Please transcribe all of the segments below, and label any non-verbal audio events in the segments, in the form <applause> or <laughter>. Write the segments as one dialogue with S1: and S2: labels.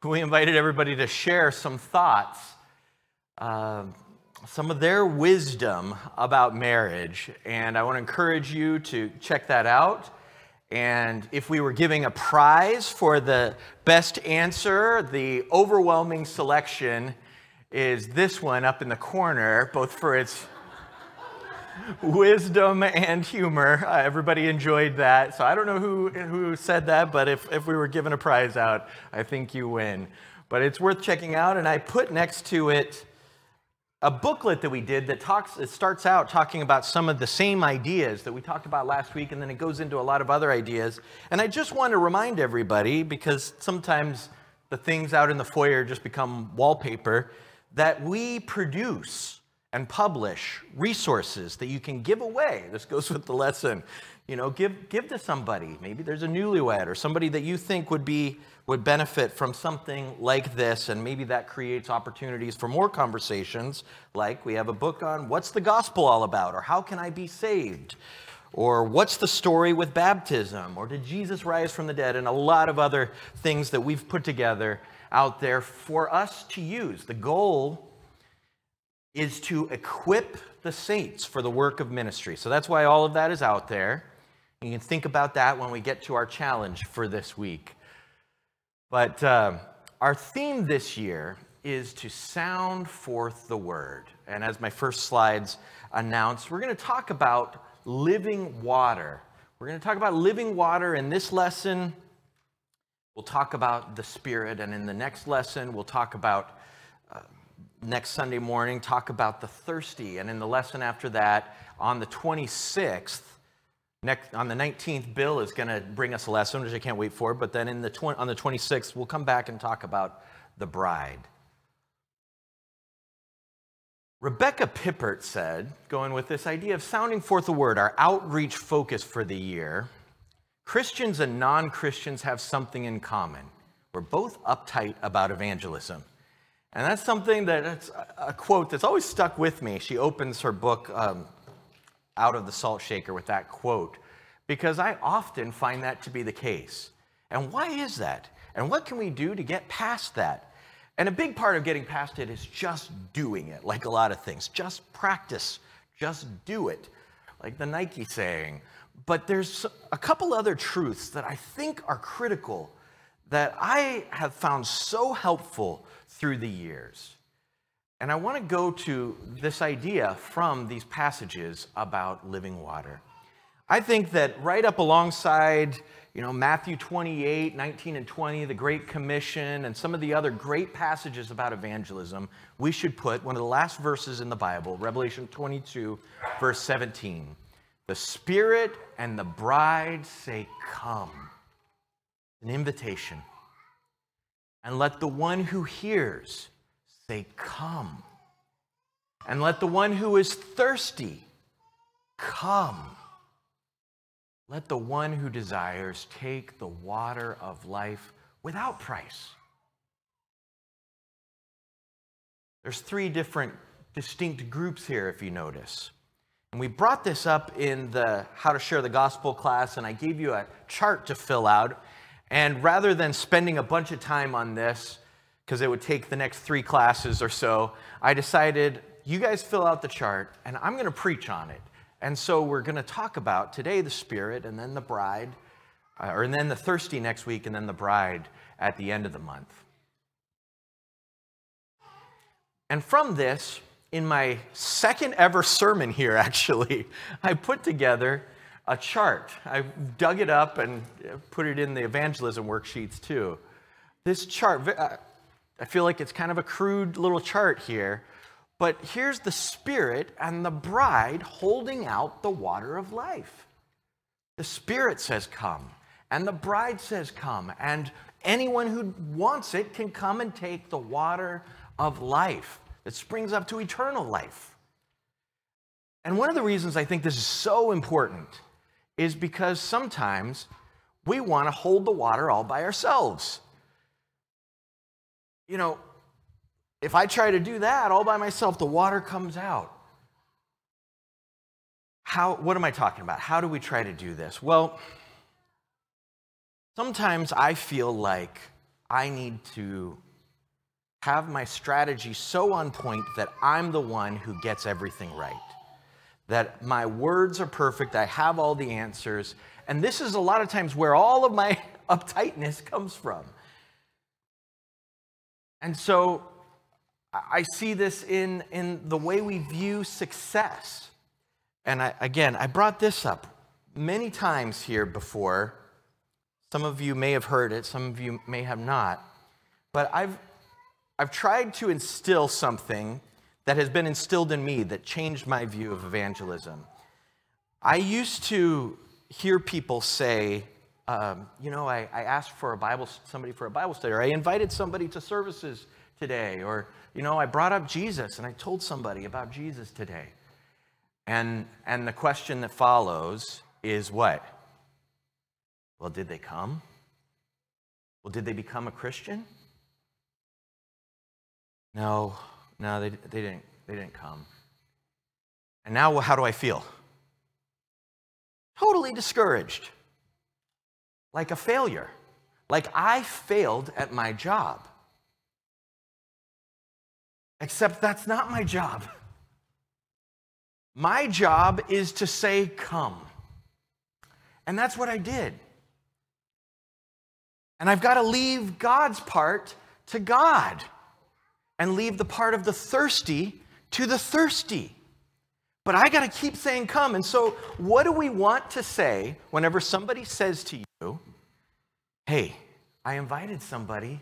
S1: <laughs> we invited everybody to share some thoughts, uh, some of their wisdom about marriage. And I want to encourage you to check that out. And if we were giving a prize for the best answer, the overwhelming selection is this one up in the corner, both for its wisdom and humor. Uh, everybody enjoyed that. So I don't know who, who said that, but if, if we were given a prize out, I think you win. But it's worth checking out. And I put next to it a booklet that we did that talks, it starts out talking about some of the same ideas that we talked about last week, and then it goes into a lot of other ideas. And I just want to remind everybody, because sometimes the things out in the foyer just become wallpaper, that we produce and publish resources that you can give away. This goes with the lesson. You know, give, give to somebody. Maybe there's a newlywed or somebody that you think would be would benefit from something like this, and maybe that creates opportunities for more conversations. Like we have a book on what's the gospel all about, or how can I be saved, or what's the story with baptism, or did Jesus rise from the dead, and a lot of other things that we've put together out there for us to use. The goal is to equip the saints for the work of ministry. So that's why all of that is out there. You can think about that when we get to our challenge for this week. But uh, our theme this year is to sound forth the word. And as my first slides announce, we're going to talk about living water. We're going to talk about living water in this lesson. We'll talk about the Spirit. And in the next lesson, we'll talk about next Sunday morning talk about the thirsty. And in the lesson after that, on the 26th, next, on the 19th, Bill is going to bring us a lesson, which I can't wait for. But then in the tw- on the 26th, we'll come back and talk about the bride. Rebecca Pippert said, going with this idea of sounding forth the word, our outreach focus for the year, Christians and non Christians have something in common. We're both uptight about evangelism. And that's something that it's a quote that's always stuck with me. She opens her book um, out of the salt shaker with that quote because I often find that to be the case. And why is that? And what can we do to get past that? And a big part of getting past it is just doing it, like a lot of things. Just practice, just do it, like the Nike saying. But there's a couple other truths that I think are critical that I have found so helpful through the years. And I want to go to this idea from these passages about living water. I think that right up alongside, you know, Matthew 28, 19 and 20, the Great Commission, and some of the other great passages about evangelism, we should put one of the last verses in the Bible, Revelation 22, verse 17. The Spirit and the bride say, Come. An invitation. And let the one who hears say, Come. And let the one who is thirsty come. Let the one who desires take the water of life without price. There's three different distinct groups here, if you notice. And we brought this up in the How to Share the Gospel class, and I gave you a chart to fill out. And rather than spending a bunch of time on this, because it would take the next three classes or so, I decided you guys fill out the chart and I'm going to preach on it. And so we're going to talk about today the Spirit and then the bride, uh, or and then the thirsty next week and then the bride at the end of the month. And from this, in my second ever sermon here, <laughs> actually, I put together a chart. I dug it up and put it in the evangelism worksheets too. This chart, I feel like it's kind of a crude little chart here, but here's the Spirit and the bride holding out the water of life. The Spirit says, Come, and the bride says, Come, and anyone who wants it can come and take the water of life that springs up to eternal life. And one of the reasons I think this is so important is because sometimes we want to hold the water all by ourselves. You know, if I try to do that all by myself, the water comes out. How, what am I talking about? How do we try to do this? Well, sometimes I feel like I need to have my strategy so on point that I'm the one who gets everything right. That my words are perfect, I have all the answers. And this is a lot of times where all of my <laughs> uptightness comes from. And so I see this in, in the way we view success. And I, again, I brought this up many times here before. Some of you may have heard it, some of you may have not. But I've, I've tried to instill something that has been instilled in me that changed my view of evangelism. I used to hear people say, um, you know, I, I asked for a Bible, somebody for a Bible study, or I invited somebody to services today, or, you know, I brought up Jesus and I told somebody about Jesus today. And, and the question that follows is what? Well, did they come? Well, did they become a Christian? No, no, they, they, didn't, they didn't come. And now, how do I feel? Totally discouraged like a failure, like I failed at my job. Except that's not my job. My job is to say, Come. And that's what I did. And I've got to leave God's part to God and leave the part of the thirsty to the thirsty. But I got to keep saying come. And so, what do we want to say whenever somebody says to you, hey, I invited somebody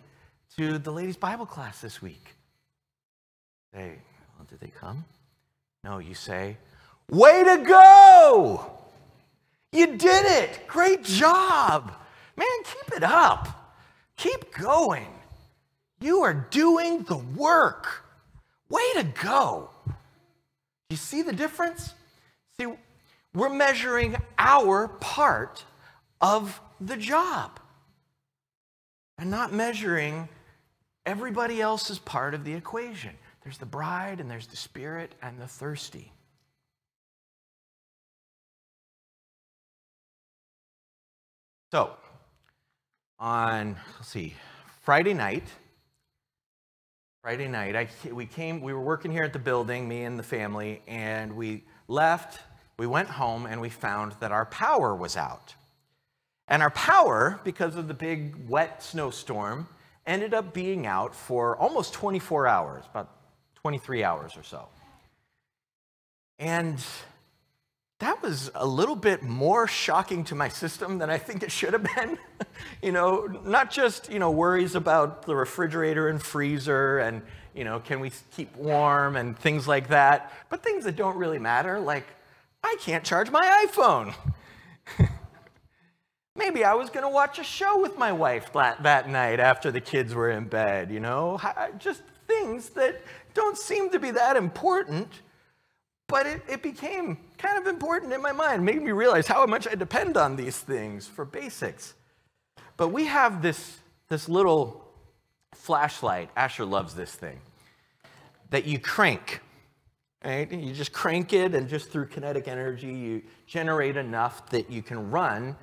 S1: to the ladies' Bible class this week? Say, well, did they come? No, you say, way to go! You did it! Great job! Man, keep it up. Keep going. You are doing the work. Way to go. You see the difference? See, we're measuring our part of the job and not measuring everybody else's part of the equation. There's the bride, and there's the spirit, and the thirsty. So, on, let's see, Friday night, Friday night, I, we came, we were working here at the building, me and the family, and we left, we went home, and we found that our power was out. And our power, because of the big wet snowstorm, ended up being out for almost 24 hours, about 23 hours or so. And that was a little bit more shocking to my system than I think it should have been. <laughs> you know, not just, you know, worries about the refrigerator and freezer and, you know, can we keep warm and things like that, but things that don't really matter, like I can't charge my iPhone. <laughs> Maybe I was going to watch a show with my wife that, that night after the kids were in bed, you know, just things that don't seem to be that important but it, it became kind of important in my mind, made me realize how much I depend on these things for basics. But we have this, this little flashlight. Asher loves this thing that you crank. Right? You just crank it, and just through kinetic energy, you generate enough that you can run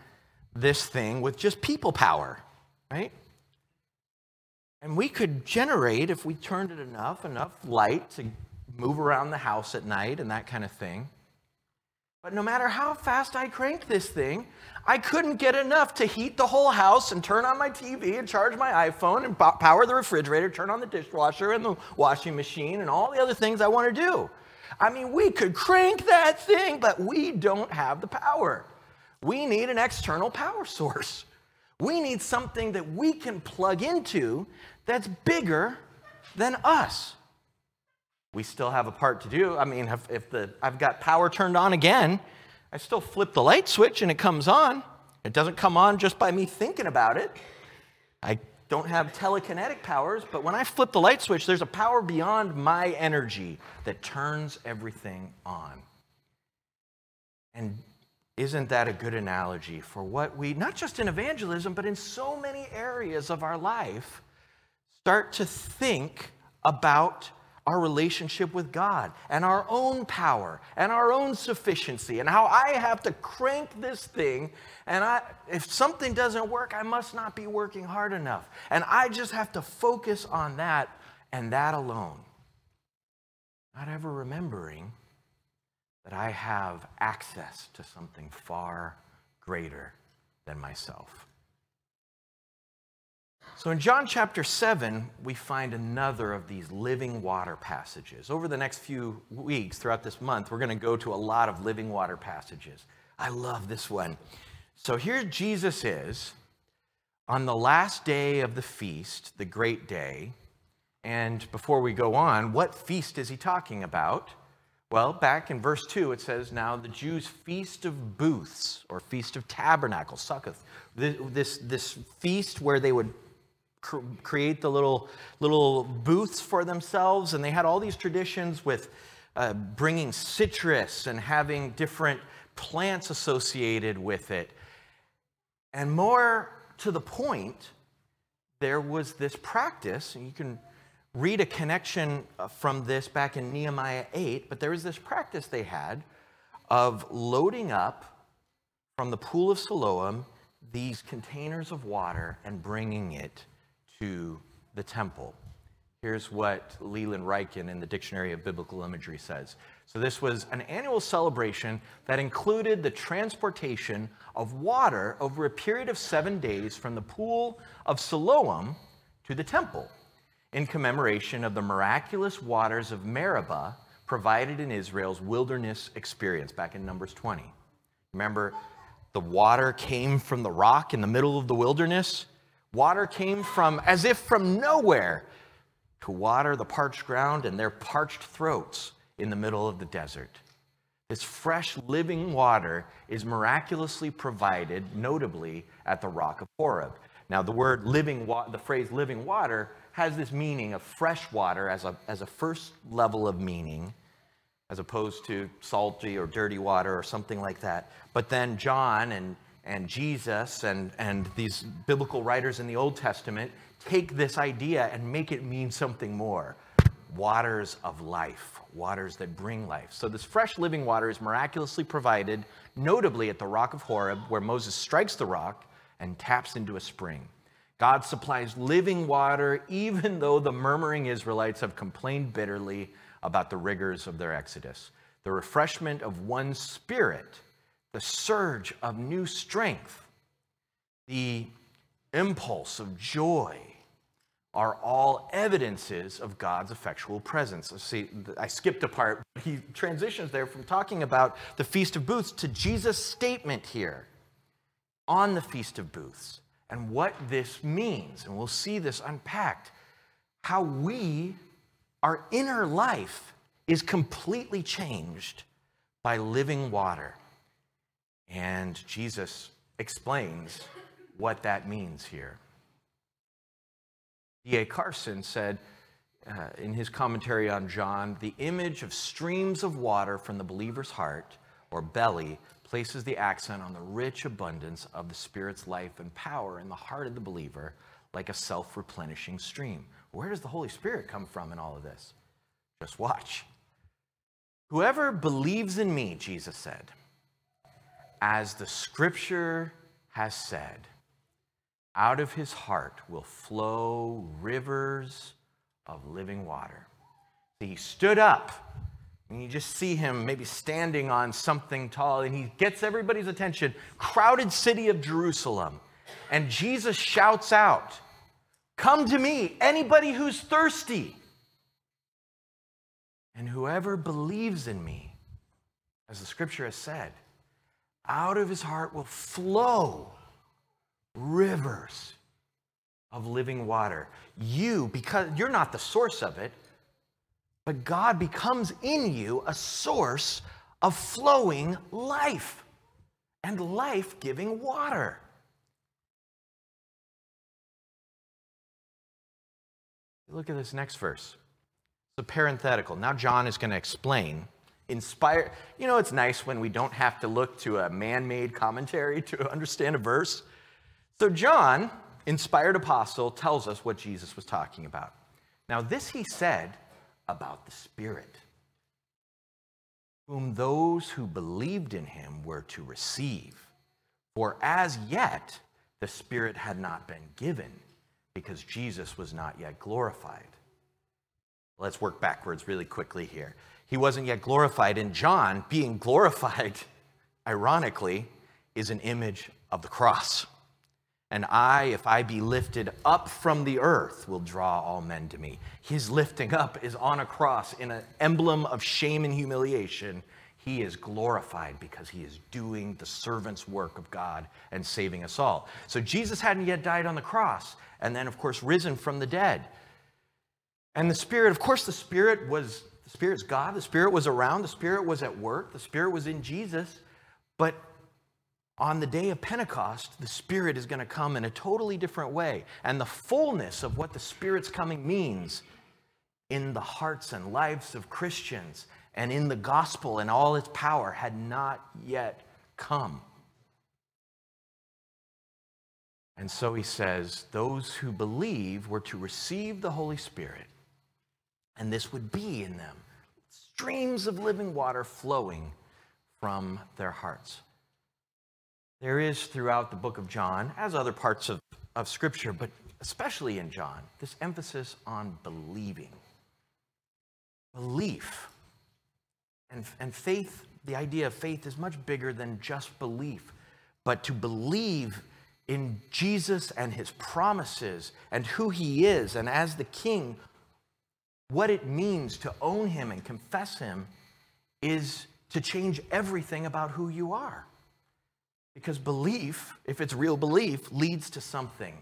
S1: this thing with just people power, right? And we could generate, if we turned it enough, enough light to move around the house at night and that kind of thing. But no matter how fast I cranked this thing, I couldn't get enough to heat the whole house and turn on my TV and charge my iPhone and power the refrigerator, turn on the dishwasher and the washing machine and all the other things I want to do. I mean, we could crank that thing, but we don't have the power. We need an external power source. We need something that we can plug into that's bigger than us we still have a part to do. I mean, if, if the, I've got power turned on again, I still flip the light switch and it comes on. It doesn't come on just by me thinking about it. I don't have telekinetic powers, but when I flip the light switch, there's a power beyond my energy that turns everything on. And isn't that a good analogy for what we, not just in evangelism, but in so many areas of our life, start to think about our relationship with God and our own power and our own sufficiency and how I have to crank this thing. And I if something doesn't work I must not be working hard enough. And I just have to focus on that and that alone. Not ever remembering that I have access to something far greater than myself. So in John chapter 7, we find another of these living water passages. Over the next few weeks throughout this month, we're going to go to a lot of living water passages. I love this one. So here Jesus is on the last day of the feast, the great day. And before we go on, what feast is he talking about? Well, back in verse 2, it says, Now the Jews' feast of booths, or feast of tabernacles, Succoth, this, this feast where they would cr- create the little, little booths for themselves. And they had all these traditions with uh, bringing citrus and having different plants associated with it. And more to the point, there was this practice, and you can read a connection uh, from this back in Nehemiah 8, but there was this practice they had of loading up from the pool of Siloam these containers of water and bringing it to the temple. Here's what Leland Ryken in the Dictionary of Biblical Imagery says. So, this was an annual celebration that included the transportation of water over a period of seven days from the pool of Siloam to the temple in commemoration of the miraculous waters of Meribah provided in Israel's wilderness experience back in Numbers 20. Remember, the water came from the rock in the middle of the wilderness Water came from, as if from nowhere, to water the parched ground and their parched throats in the middle of the desert. This fresh living water is miraculously provided, notably at the rock of Horeb. Now, the word living, wa- the phrase living water has this meaning of fresh water as a, as a first level of meaning, as opposed to salty or dirty water or something like that. But then John and and Jesus and, and these biblical writers in the Old Testament take this idea and make it mean something more waters of life, waters that bring life. So, this fresh living water is miraculously provided, notably at the rock of Horeb, where Moses strikes the rock and taps into a spring. God supplies living water, even though the murmuring Israelites have complained bitterly about the rigors of their exodus. The refreshment of one spirit the surge of new strength, the impulse of joy are all evidences of God's effectual presence. See, I skipped a part. He transitions there from talking about the Feast of Booths to Jesus' statement here on the Feast of Booths and what this means. And we'll see this unpacked. How we, our inner life, is completely changed by living water. And Jesus explains what that means here. D.A. Carson said uh, in his commentary on John the image of streams of water from the believer's heart or belly places the accent on the rich abundance of the Spirit's life and power in the heart of the believer like a self replenishing stream. Where does the Holy Spirit come from in all of this? Just watch. Whoever believes in me, Jesus said, as the scripture has said, out of his heart will flow rivers of living water. He stood up, and you just see him maybe standing on something tall, and he gets everybody's attention. Crowded city of Jerusalem. And Jesus shouts out, Come to me, anybody who's thirsty. And whoever believes in me, as the scripture has said, out of his heart will flow rivers of living water. You, because you're not the source of it, but God becomes in you a source of flowing life and life giving water. Look at this next verse. It's a parenthetical. Now, John is going to explain inspire. You know, it's nice when we don't have to look to a man made commentary to <laughs> understand a verse. So, John, inspired apostle, tells us what Jesus was talking about. Now, this he said about the Spirit, whom those who believed in him were to receive. For as yet the Spirit had not been given, because Jesus was not yet glorified. Let's work backwards really quickly here. He wasn't yet glorified, and John, being glorified, <laughs> ironically, is an image of the cross. And I, if I be lifted up from the earth, will draw all men to me. His lifting up is on a cross in an emblem of shame and humiliation. He is glorified because he is doing the servant's work of God and saving us all. So Jesus hadn't yet died on the cross, and then, of course, risen from the dead. And the Spirit, of course, the Spirit was, the Spirit's God. The Spirit was around. The Spirit was at work. The Spirit was in Jesus. But on the day of Pentecost, the Spirit is going to come in a totally different way. And the fullness of what the Spirit's coming means in the hearts and lives of Christians and in the gospel and all its power had not yet come. And so he says, those who believe were to receive the Holy Spirit, and this would be in them streams of living water flowing from their hearts. There is throughout the book of John, as other parts of, of Scripture, but especially in John, this emphasis on believing. Belief. And, and faith, the idea of faith is much bigger than just belief, but to believe in Jesus and his promises and who he is, and as the king, what it means to own him and confess him is to change everything about who you are. Because belief, if it's real belief, leads to something,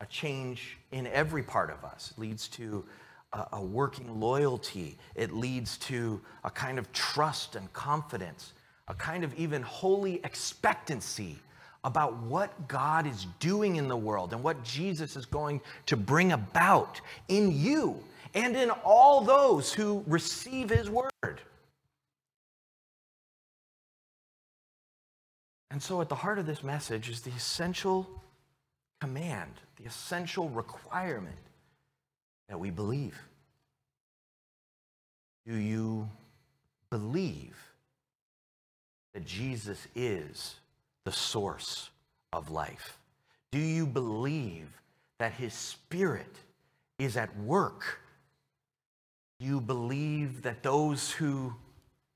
S1: a change in every part of us. It leads to a, a working loyalty. It leads to a kind of trust and confidence, a kind of even holy expectancy about what God is doing in the world and what Jesus is going to bring about in you and in all those who receive his word. And so, at the heart of this message is the essential command, the essential requirement that we believe. Do you believe that Jesus is the source of life? Do you believe that his spirit is at work? Do you believe that those who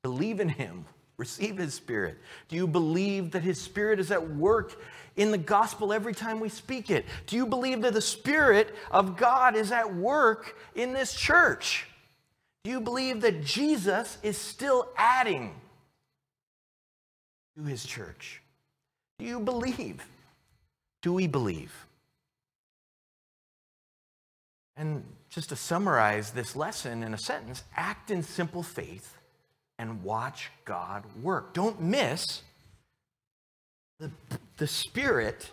S1: believe in him receive his spirit? Do you believe that his spirit is at work in the gospel every time we speak it? Do you believe that the spirit of God is at work in this church? Do you believe that Jesus is still adding to his church? Do you believe? Do we believe? And just to summarize this lesson in a sentence, act in simple faith and watch God work. Don't miss the, the Spirit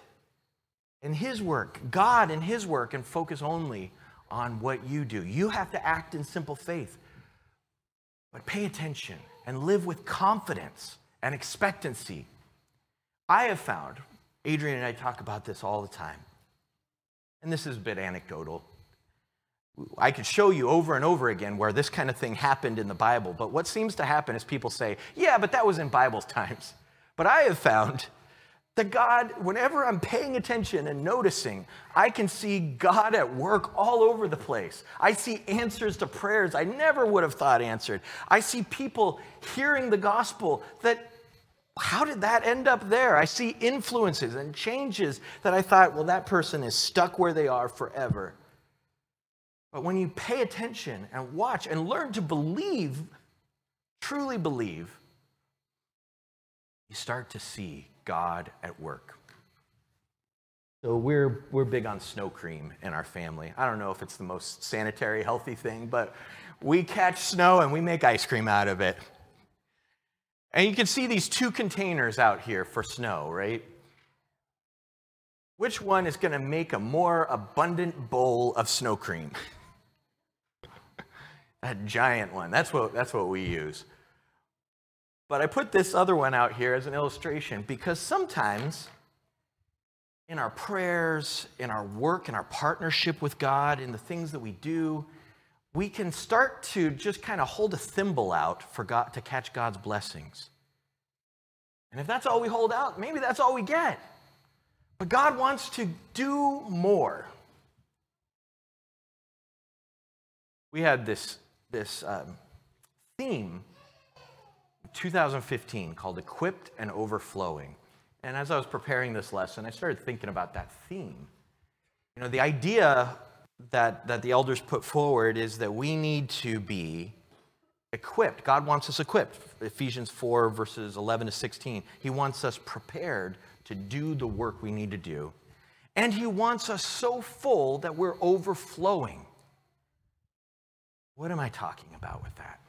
S1: and His work, God and His work, and focus only on what you do. You have to act in simple faith, but pay attention and live with confidence and expectancy. I have found, Adrian and I talk about this all the time, and this is a bit anecdotal. I could show you over and over again where this kind of thing happened in the Bible, but what seems to happen is people say, yeah, but that was in Bible <laughs> times. But I have found that God, whenever I'm paying attention and noticing, I can see God at work all over the place. I see answers to prayers I never would have thought answered. I see people hearing the gospel that, how did that end up there? I see influences and changes that I thought, well, that person is stuck where they are forever. But when you pay attention and watch and learn to believe, truly believe, you start to see God at work. So we're, we're big on snow cream in our family. I don't know if it's the most sanitary, healthy thing, but we catch snow and we make ice cream out of it. And you can see these two containers out here for snow, right? Which one is going to make a more abundant bowl of snow cream? <laughs> that giant one. That's what, that's what we use. But I put this other one out here as an illustration because sometimes in our prayers, in our work, in our partnership with God, in the things that we do, we can start to just kind of hold a thimble out for God to catch God's blessings. And if that's all we hold out, maybe that's all we get. But God wants to do more. We had this, this um, theme 2015 called Equipped and Overflowing. And as I was preparing this lesson, I started thinking about that theme. You know, the idea that, that the elders put forward is that we need to be equipped. God wants us equipped. Ephesians 4, verses 11 to 16. He wants us prepared to do the work we need to do. And He wants us so full that we're overflowing. What am I talking about with that?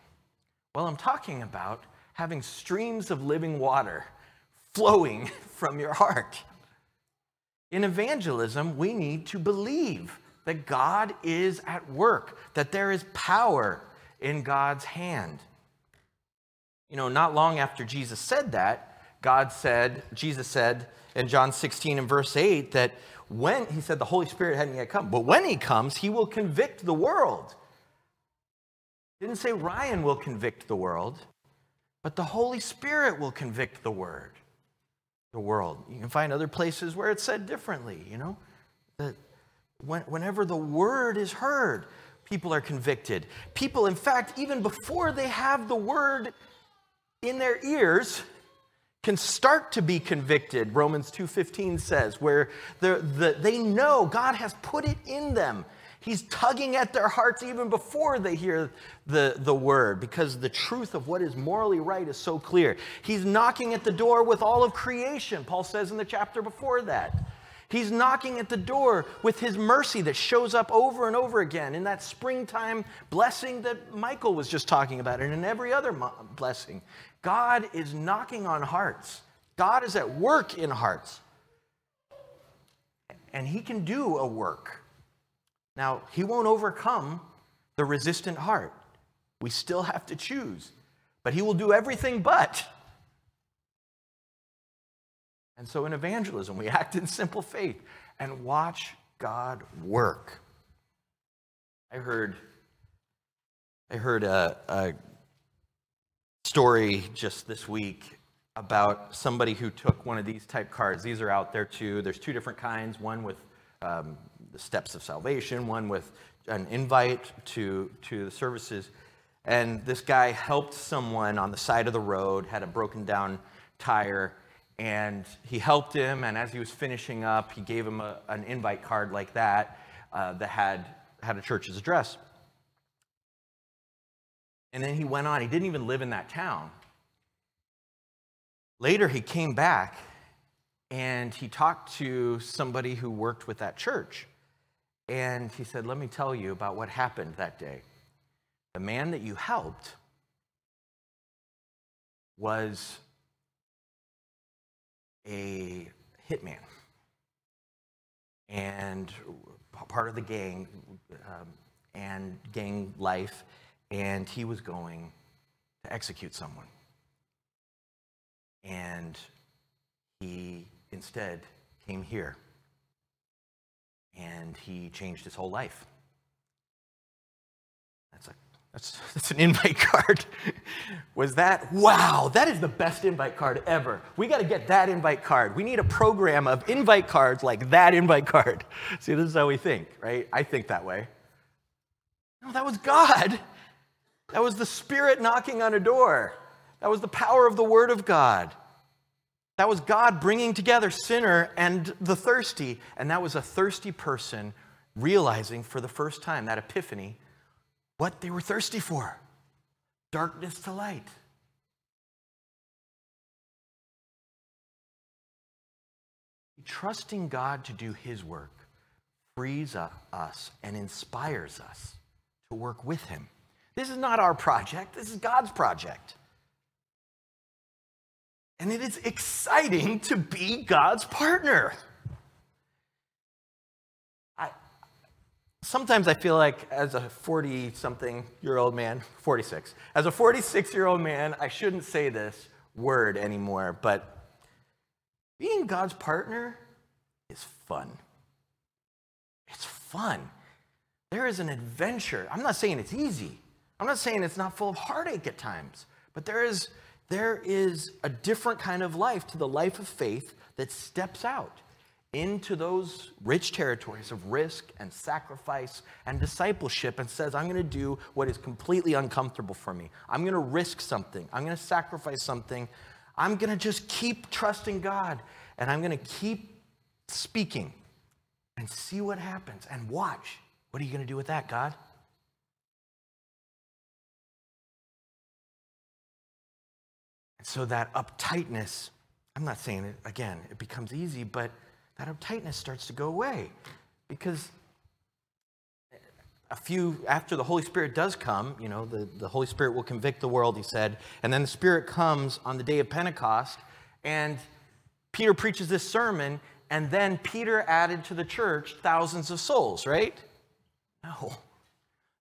S1: Well, I'm talking about having streams of living water flowing <laughs> from your heart. In evangelism, we need to believe that God is at work, that there is power in God's hand. You know, not long after Jesus said that, God said, Jesus said in John 16 and verse 8 that when, he said the Holy Spirit hadn't yet come, but when he comes, he will convict the world. Didn't say Ryan will convict the world, but the Holy Spirit will convict the word, the world. You can find other places where it's said differently, you know, that when, whenever the word is heard, people are convicted. People, in fact, even before they have the word in their ears, can start to be convicted romans 2.15 says where the, they know god has put it in them he's tugging at their hearts even before they hear the, the word because the truth of what is morally right is so clear he's knocking at the door with all of creation paul says in the chapter before that He's knocking at the door with his mercy that shows up over and over again in that springtime blessing that Michael was just talking about, and in every other blessing. God is knocking on hearts, God is at work in hearts. And he can do a work. Now, he won't overcome the resistant heart. We still have to choose, but he will do everything but. And so in evangelism, we act in simple faith and watch God work. I heard, I heard a, a story just this week about somebody who took one of these type cards. These are out there too. There's two different kinds one with um, the steps of salvation, one with an invite to, to the services. And this guy helped someone on the side of the road, had a broken down tire, and he helped him. And as he was finishing up, he gave him a, an invite card like that uh, that had, had a church's address. And then he went on. He didn't even live in that town. Later, he came back and he talked to somebody who worked with that church. And he said, Let me tell you about what happened that day. The man that you helped was a hitman and part of the gang um, and gang life, and he was going to execute someone. And he instead came here and he changed his whole life. That's a that's, <laughs> that's an invite card. <laughs> Was that, wow, that is the best invite card ever. We got to get that invite card. We need a program of invite cards like that invite card. <laughs> See, this is how we think, right? I think that way. No, that was God. That was the Spirit knocking on a door. That was the power of the Word of God. That was God bringing together sinner and the thirsty. And that was a thirsty person realizing for the first time that epiphany what they were thirsty for darkness to light. Trusting God to do His work frees us and inspires us to work with Him. This is not our project, this is God's project. And it is exciting to be God's partner. I, sometimes I feel like as a 40 something year old man, 46, as a 46 year old man, I shouldn't say this word anymore, but being God's partner is fun. It's fun. there is an adventure. I'm not saying it's easy. I'm not saying it's not full of heartache at times, but there is, there is a different kind of life to the life of faith that steps out into those rich territories of risk and sacrifice and discipleship and says, I'm going to do what is completely uncomfortable for me. I'm going to risk something. I'm going to sacrifice something. I'm going to just keep trusting God and I'm going to keep speaking and see what happens and watch. What are you going to do with that, God? So that uptightness, I'm not saying it again, it becomes easy, but that uptightness starts to go away because a few after the Holy Spirit does come, you know, the, the Holy Spirit will convict the world, he said, and then the Spirit comes on the day of Pentecost, and Peter preaches this sermon, and then Peter added to the church thousands of souls, right? No.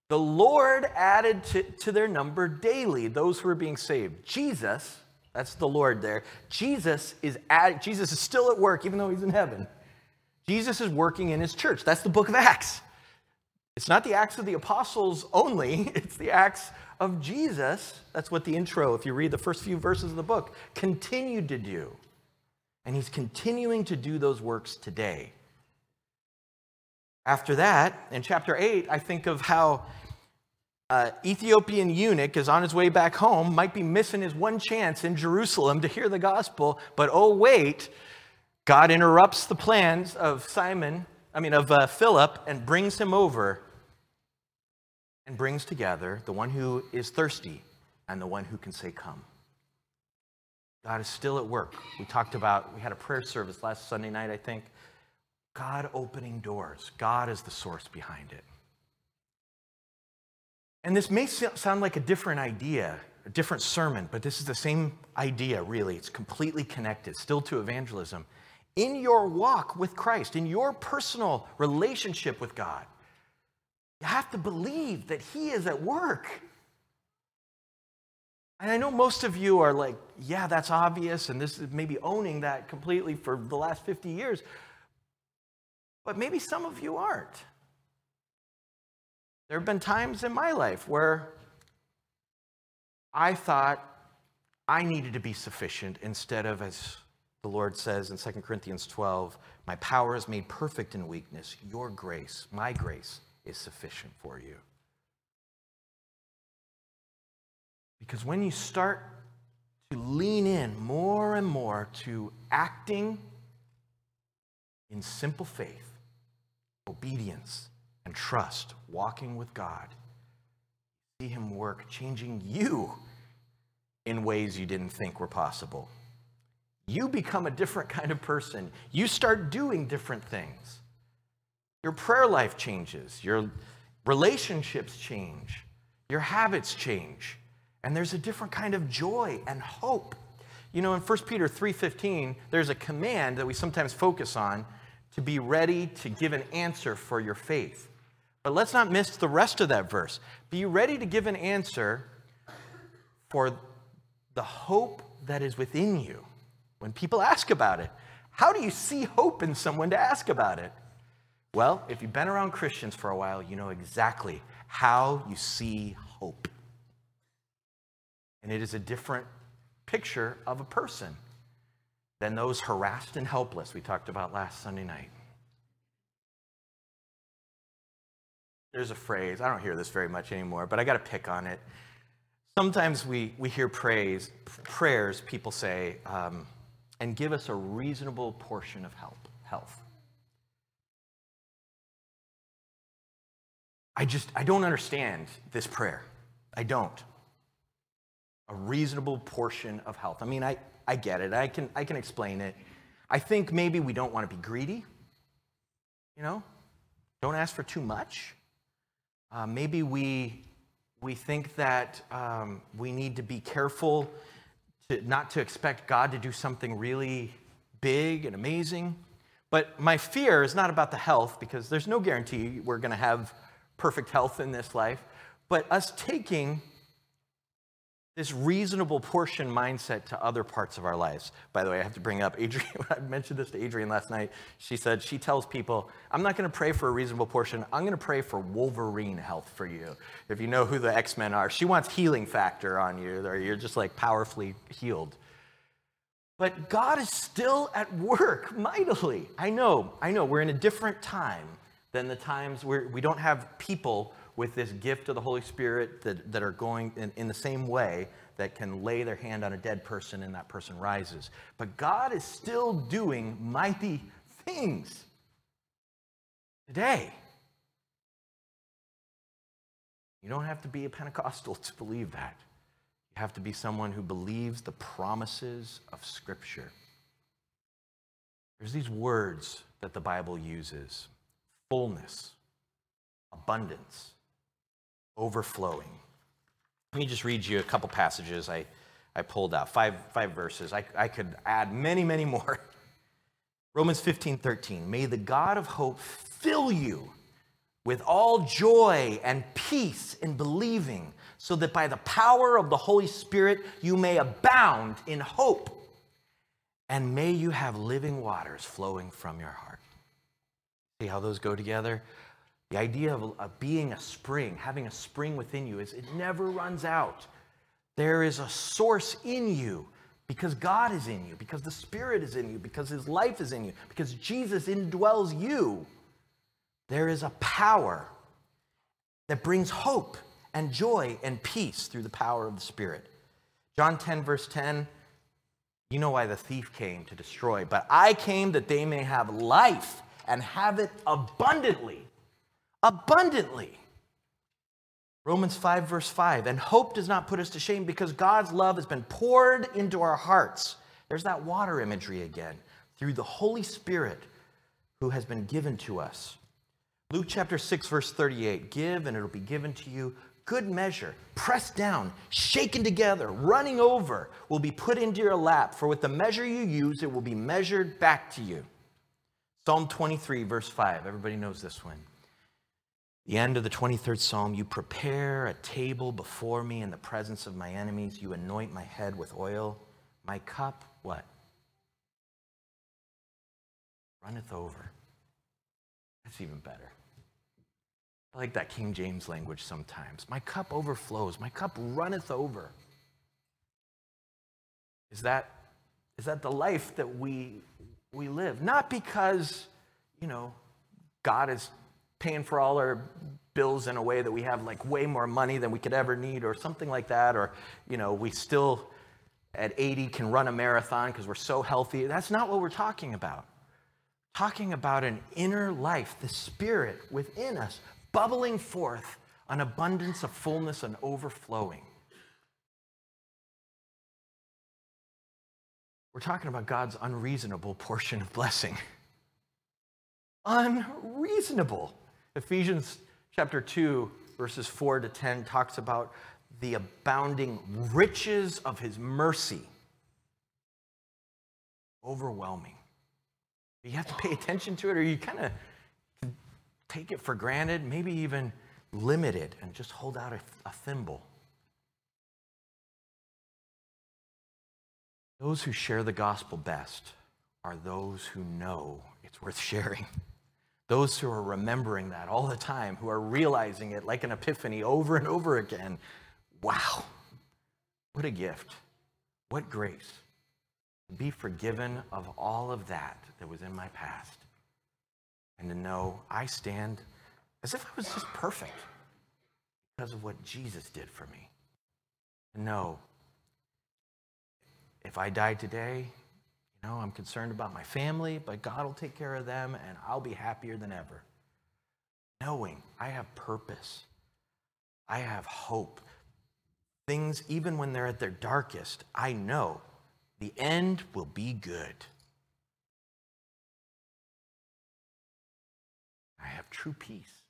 S1: The Lord added to, to their number daily those who were being saved. Jesus that's the Lord there. Jesus is at, Jesus is still at work, even though he's in heaven. Jesus is working in his church. That's the book of Acts. It's not the Acts of the Apostles only, <laughs> it's the Acts of Jesus. That's what the intro, if you read the first few verses of the book, continued to do. And he's continuing to do those works today. After that, in chapter 8, I think of how uh, Ethiopian eunuch is on his way back home, might be missing his one chance in Jerusalem to hear the gospel, but oh, wait, God interrupts the plans of Simon, I mean, of uh, Philip, and brings him over and brings together the one who is thirsty and the one who can say, Come. God is still at work. We talked about, we had a prayer service last Sunday night, I think. God opening doors. God is the source behind it. And this may sound like a different idea, a different sermon, but this is the same idea, really. It's completely connected, still to evangelism. In your walk with Christ, in your personal relationship with God, you have to believe that He is at work. And I know most of you are like, yeah, that's obvious, and this is maybe owning that completely for the last 50 years. But maybe some of you aren't. There have been times in my life where I thought I needed to be sufficient instead of, as the Lord says in 2 Corinthians 12, my power is made perfect in weakness. Your grace, my grace, is sufficient for you. Because when you start to lean in more and more to acting in simple faith, obedience, and trust, walking with God. See Him work, changing you in ways you didn't think were possible. You become a different kind of person. You start doing different things. Your prayer life changes, your relationships change, your habits change, and there's a different kind of joy and hope. You know, in 1 Peter 3:15, there's a command that we sometimes focus on to be ready to give an answer for your faith. But let's not miss the rest of that verse. Be ready to give an answer for the hope that is within you. When people ask about it, how do you see hope in someone to ask about it? Well, if you've been around Christians for a while, you know exactly how you see hope. And it is a different picture of a person than those harassed and helpless we talked about last Sunday night. There's a phrase, I don't hear this very much anymore, but I got to pick on it. Sometimes we, we hear praise, prayers, people say, um, and give us a reasonable portion of help, health. I just, I don't understand this prayer. I don't. A reasonable portion of health. I mean, I, I get it. I can, I can explain it. I think maybe we don't want to be greedy. You know, don't ask for too much. Uh, maybe we, we think that um, we need to be careful to, not to expect God to do something really big and amazing. But my fear is not about the health, because there's no guarantee we're going to have perfect health in this life, but us taking this reasonable portion mindset to other parts of our lives. By the way, I have to bring up Adrian. <laughs> I mentioned this to Adrian last night. She said she tells people, I'm not going to pray for a reasonable portion. I'm going to pray for Wolverine health for you. If you know who the X Men are, she wants healing factor on you, or you're just like powerfully healed. But God is still at work mightily. I know, I know, we're in a different time than the times where we don't have people with this gift of the Holy Spirit that, that are going in, in the same way that can lay their hand on a dead person and that person rises. But God is still doing mighty things today. You don't have to be a Pentecostal <laughs> to believe that. You have to be someone who believes the promises of Scripture. There's these words that the Bible uses fullness, abundance, overflowing. Let me just read you a couple passages I, I pulled out, five, five verses. I, I could add many, many <laughs> more. Romans 15, 13. May the God of hope fill you with all joy and peace in believing, so that by the power of the Holy Spirit you may abound in hope. And may you have living waters flowing from your heart. See how those go together? The idea of, of being a spring, having a spring within you, is it never runs out. There is a source in you because God is in you, because the Spirit is in you, because His life is in you, because Jesus indwells you. There is a power that brings hope and joy and peace through the power of the Spirit. John 10, verse 10, you know why the thief came to destroy, but I came that they may have life and have it abundantly abundantly. Romans 5, verse 5. And hope does not put us to shame because God's love has been poured into our hearts. There's that water imagery again through the Holy Spirit who has been given to us. Luke chapter 6, verse 38 Give and it'll be given to you. Good measure, pressed down, shaken together, running over, will be put into your lap. For with the measure you use, it will be measured back to you. Psalm 23, verse 5. Everybody knows this one. The end of the 23rd Psalm You prepare a table before me in the presence of my enemies. You anoint my head with oil. My cup, what? Runneth over. That's even better. I like that King James language sometimes. My cup overflows. My cup runneth over. Is that, is that the life that we, we live? Not because, you know, God is paying for all our bills in a way that we have like way more money than we could ever need or something like that or you know we still at 80 can run a marathon because we're so healthy. That's not what we're talking about. Talking about an inner life the spirit within us bubbling forth an abundance of fullness and overflowing. We're talking about god's unreasonable portion of blessing. <laughs> Unreasonable Ephesians chapter 2, verses 4 to 10 talks about the abounding riches of his mercy. Overwhelming. You have to pay attention to it, or you kind of take it for granted, maybe even limit it and just hold out a, a thimble. Those who share the gospel best are those who know it's worth sharing. Those who are remembering that all the time, who are realizing it like an epiphany over and over again. Wow, what a gift. What grace. To be forgiven of all of that that was in my past. And to know I stand as if I was just perfect because of what Jesus did for me. And know if I died today, know, I'm concerned about my family, but God will take care of them and I'll be happier than ever. Knowing I have purpose, I have hope. Things, even when they're at their darkest, I know the end will be good. I have true peace.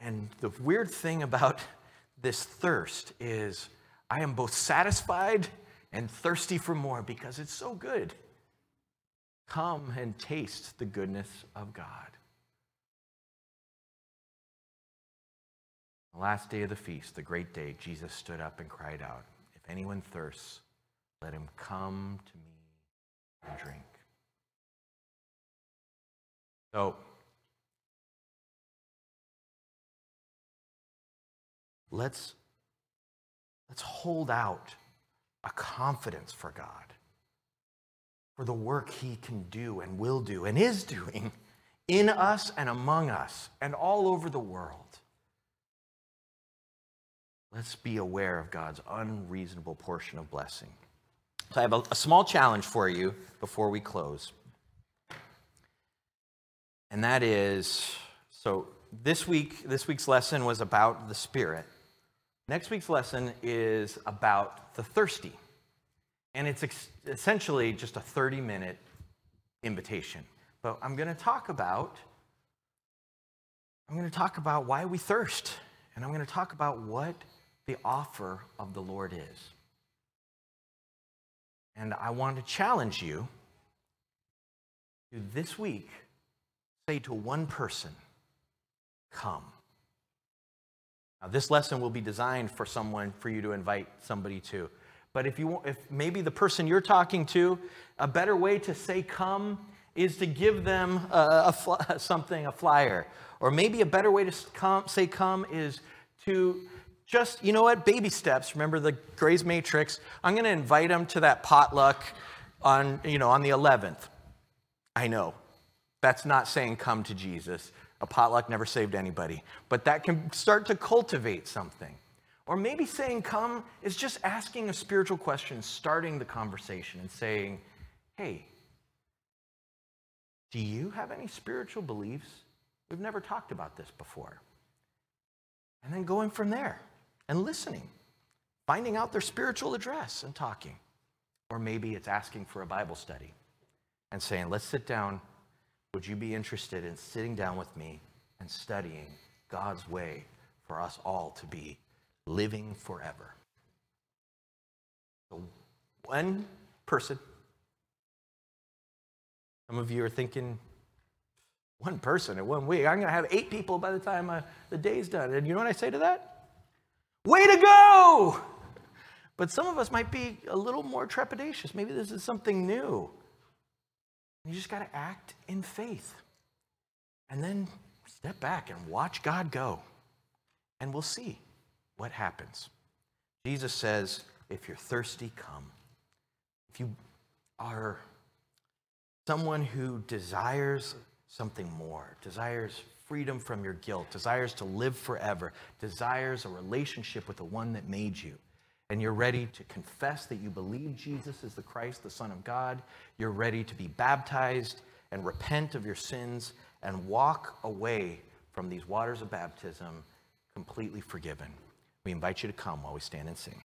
S1: And the weird thing about this thirst is I am both satisfied and thirsty for more because it's so good. Come and taste the goodness of God. The last day of the feast, the great day, Jesus stood up and cried out, If anyone thirsts, let him come to me and drink. So, let's, let's hold out a confidence for God, for the work He can do and will do and is doing in us and among us and all over the world. Let's be aware of God's unreasonable portion of blessing. So, I have a, a small challenge for you before we close. And that is so this week, this week's lesson was about the Spirit. Next week's lesson is about the thirsty. And it's ex- essentially just a 30 minute invitation. But I'm going to talk about I'm going to talk about why we thirst. And I'm going to talk about what the offer of the Lord is. And I want to challenge you to this week say to one person, Come. Now, this lesson will be designed for someone, for you to invite somebody to. But if you, if maybe the person you're talking to, a better way to say come is to give them a, a <laughs> something, a flyer. Or maybe a better way to come, say come is to just, you know what, baby steps. Remember the Gray's Matrix? I'm going to invite them to that potluck on, you know, on the 11th. I know. That's not saying come to Jesus. A potluck never saved anybody. But that can start to cultivate something. Or maybe saying come is just asking a spiritual question, starting the conversation and saying, hey, do you have any spiritual beliefs? We've never talked about this before. And then going from there and listening, finding out their spiritual address and talking. Or maybe it's asking for a Bible study and saying, let's sit down. Would you be interested in sitting down with me and studying God's way for us all to be living forever? So, one person. Some of you are thinking, one person in one week. I'm going to have eight people by the time uh, the day's done. And you know what I say to that? Way to go! But some of us might be a little more trepidatious. Maybe this is something new. You just got to act in faith. And then step back and watch God go. And we'll see what happens. Jesus says, if you're thirsty, come. If you are someone who desires something more, desires freedom from your guilt, desires to live forever, desires a relationship with the one that made you. And you're ready to confess that you believe Jesus is the Christ, the Son of God. You're ready to be baptized and repent of your sins and walk away from these waters of baptism completely forgiven. We invite you to come while we stand and sing.